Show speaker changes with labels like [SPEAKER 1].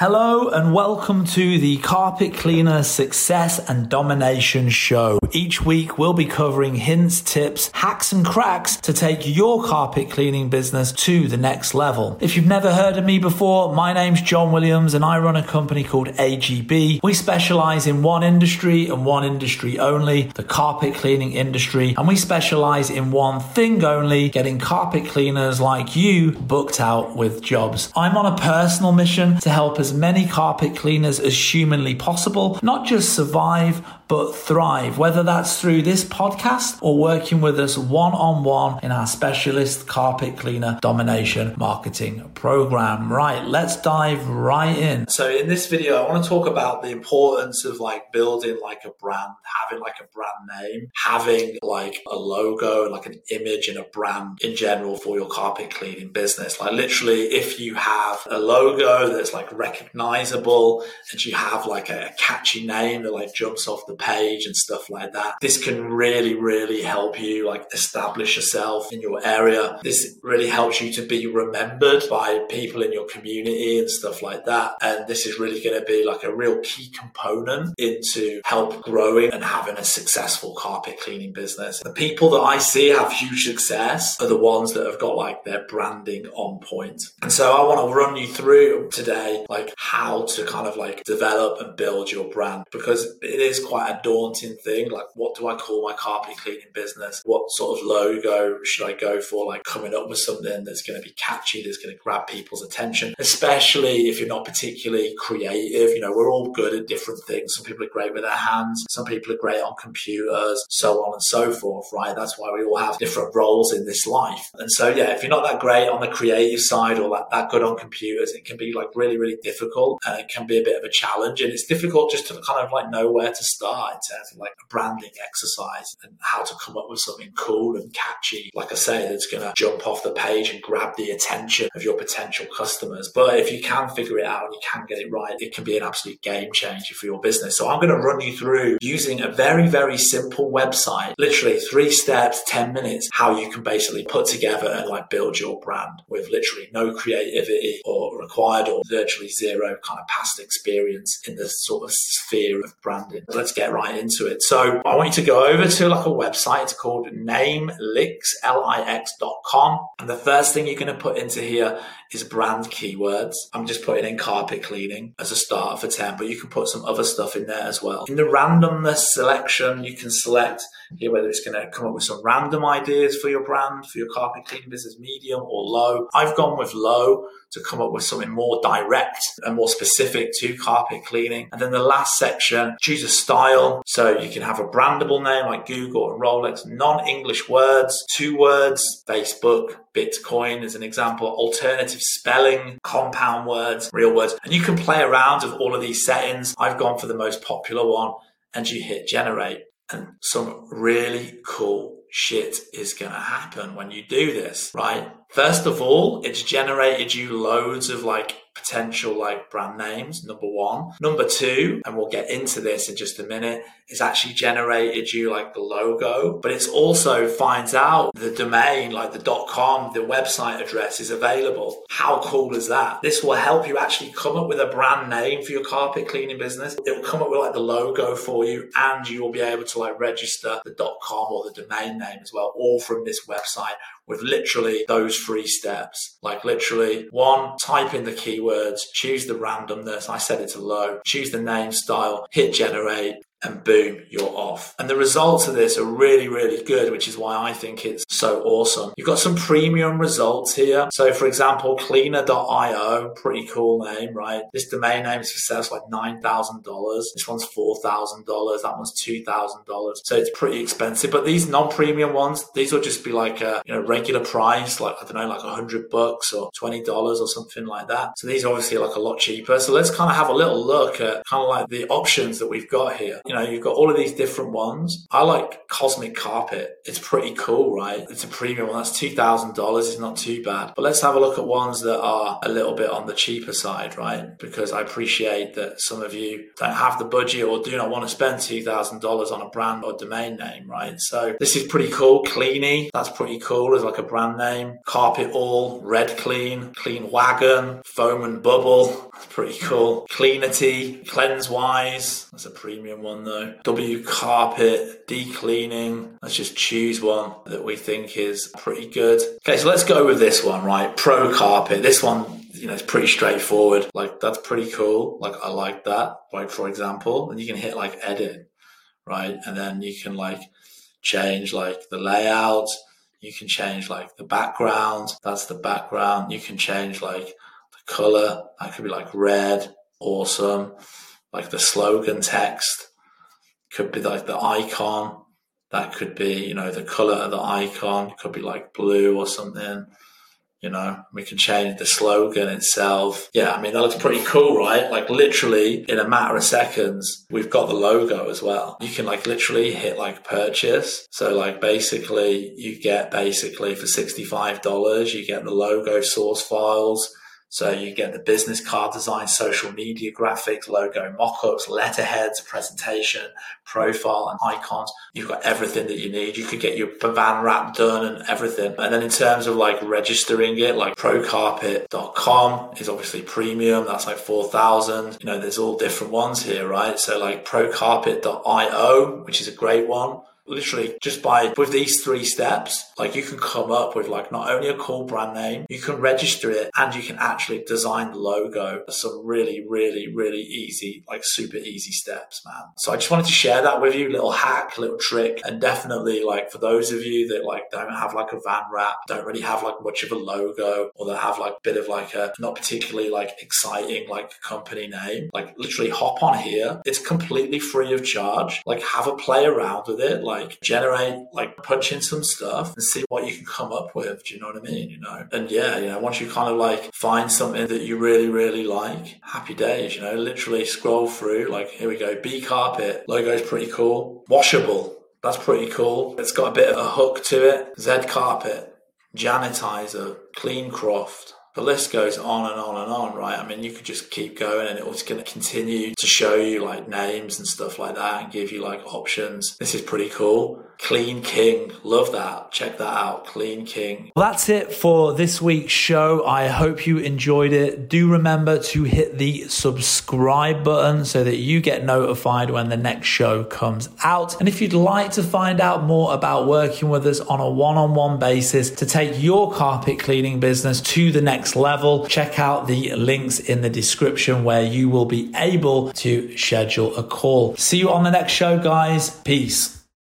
[SPEAKER 1] Hello and welcome to the Carpet Cleaner Success and Domination Show. Each week we'll be covering hints, tips, hacks and cracks to take your carpet cleaning business to the next level. If you've never heard of me before, my name's John Williams and I run a company called AGB. We specialize in one industry and one industry only, the carpet cleaning industry, and we specialize in one thing only, getting carpet cleaners like you booked out with jobs. I'm on a personal mission to help as many carpet cleaners as humanly possible, not just survive, but thrive, whether that's through this podcast or working with us one on one in our specialist carpet cleaner domination marketing program. Right, let's dive right in. So, in this video, I want to talk about the importance of like building like a brand, having like a brand name, having like a logo, and like an image and a brand in general for your carpet cleaning business. Like, literally, if you have a logo that's like recognizable and you have like a catchy name that like jumps off the page and stuff like that. This can really, really help you like establish yourself in your area. This really helps you to be remembered by people in your community and stuff like that. And this is really going to be like a real key component into help growing and having a successful carpet cleaning business. The people that I see have huge success are the ones that have got like their branding on point. And so I want to run you through today like how to kind of like develop and build your brand because it is quite a daunting thing. Like, what do I call my carpet cleaning business? What sort of logo should I go for? Like, coming up with something that's going to be catchy, that's going to grab people's attention, especially if you're not particularly creative. You know, we're all good at different things. Some people are great with their hands, some people are great on computers, so on and so forth, right? That's why we all have different roles in this life. And so, yeah, if you're not that great on the creative side or that, that good on computers, it can be like really, really difficult and it can be a bit of a challenge. And it's difficult just to kind of like know where to start in terms of like a branding exercise and how to come up with something cool and catchy, like I say, that's going to jump off the page and grab the attention of your potential customers. But if you can figure it out and you can get it right, it can be an absolute game changer for your business. So I'm going to run you through using a very, very simple website, literally three steps, 10 minutes, how you can basically put together and like build your brand with literally no creativity or required or virtually zero kind of past experience in the sort of sphere of branding. Let's get right into it. So I want you to go over to like a website. It's called namelix, L-I-X.com. And the first thing you're going to put into here is brand keywords. I'm just putting in carpet cleaning as a start for 10, but you can put some other stuff in there as well. In the randomness selection, you can select here whether it's going to come up with some random ideas for your brand, for your carpet cleaning business, medium or low. I've gone with low to come up with something more direct and more specific to carpet cleaning. And then the last section, choose a style. So you can have a brandable name like Google and Rolex, non-English words, two words, Facebook, Bitcoin as an example, alternative spelling, compound words, real words. And you can play around with all of these settings. I've gone for the most popular one and you hit generate and some really cool shit is going to happen when you do this, right? First of all, it's generated you loads of like potential like brand names, number one. Number two, and we'll get into this in just a minute, is actually generated you like the logo, but it's also finds out the domain, like the .com, the website address is available. How cool is that? This will help you actually come up with a brand name for your carpet cleaning business. It will come up with like the logo for you and you will be able to like register the .com or the domain name as well, all from this website with literally those three steps. Like literally one, type in the keywords, choose the randomness. I set it to low, choose the name style, hit generate, and boom, you're off. And the results of this are really, really good, which is why I think it's so awesome. You've got some premium results here. So for example, cleaner.io, pretty cool name, right? This domain name is for sales like $9,000. This one's $4,000. That one's $2,000. So it's pretty expensive. But these non-premium ones, these will just be like a you know regular price, like I don't know, like a hundred bucks or $20 or something like that. So these are obviously like a lot cheaper. So let's kind of have a little look at kind of like the options that we've got here you know, you've got all of these different ones. I like Cosmic Carpet. It's pretty cool, right? It's a premium one. That's $2,000. It's not too bad. But let's have a look at ones that are a little bit on the cheaper side, right? Because I appreciate that some of you don't have the budget or do not want to spend $2,000 on a brand or domain name, right? So this is pretty cool. Cleany, that's pretty cool as like a brand name. Carpet All, Red Clean, Clean Wagon, Foam and Bubble. That's pretty cool. Cleanity, Cleanse Wise. That's a premium one though. W Carpet, Decleaning. Let's just choose one that we think is pretty good. Okay, so let's go with this one, right? Pro Carpet. This one you know, it's pretty straightforward. Like that's pretty cool. Like I like that. Like for example, and you can hit like edit, right? And then you can like change like the layout. You can change like the background. That's the background. You can change like the color. That could be like red. Awesome. Like the slogan text could be like the icon. That could be, you know, the color of the icon. Could be like blue or something. You know, we can change the slogan itself. Yeah, I mean, that looks pretty cool, right? Like literally in a matter of seconds, we've got the logo as well. You can like literally hit like purchase. So like basically you get basically for $65, you get the logo source files so you get the business card design, social media graphics, logo mockups, letterheads, presentation, profile, and icons. You've got everything that you need. You could get your van wrap done and everything. And then in terms of like registering it, like procarpet.com is obviously premium. That's like 4,000. You know, there's all different ones here, right? So like procarpet.io, which is a great one literally just by with these three steps, like you can come up with like not only a cool brand name, you can register it and you can actually design the logo. Some really, really, really easy, like super easy steps, man. So I just wanted to share that with you, little hack, little trick, and definitely like for those of you that like don't have like a van wrap, don't really have like much of a logo, or that have like a bit of like a not particularly like exciting like company name, like literally hop on here. It's completely free of charge. Like have a play around with it. Like like generate, like punch in some stuff and see what you can come up with. Do you know what I mean? You know, and yeah, you know, once you kind of like find something that you really, really like, happy days, you know, literally scroll through, like, here we go, B carpet, logo's pretty cool, washable. That's pretty cool. It's got a bit of a hook to it. Z carpet, janitizer, Cleancroft, the list goes on and on and on, right? I mean, you could just keep going and it's going to continue to show you like names and stuff like that and give you like options. This is pretty cool. Clean King. Love that. Check that out. Clean King.
[SPEAKER 2] Well, that's it for this week's show. I hope you enjoyed it. Do remember to hit the subscribe button so that you get notified when the next show comes out. And if you'd like to find out more about working with us on a one on one basis to take your carpet cleaning business to the next level, check out the links in the description where you will be able to schedule a call. See you on the next show, guys. Peace.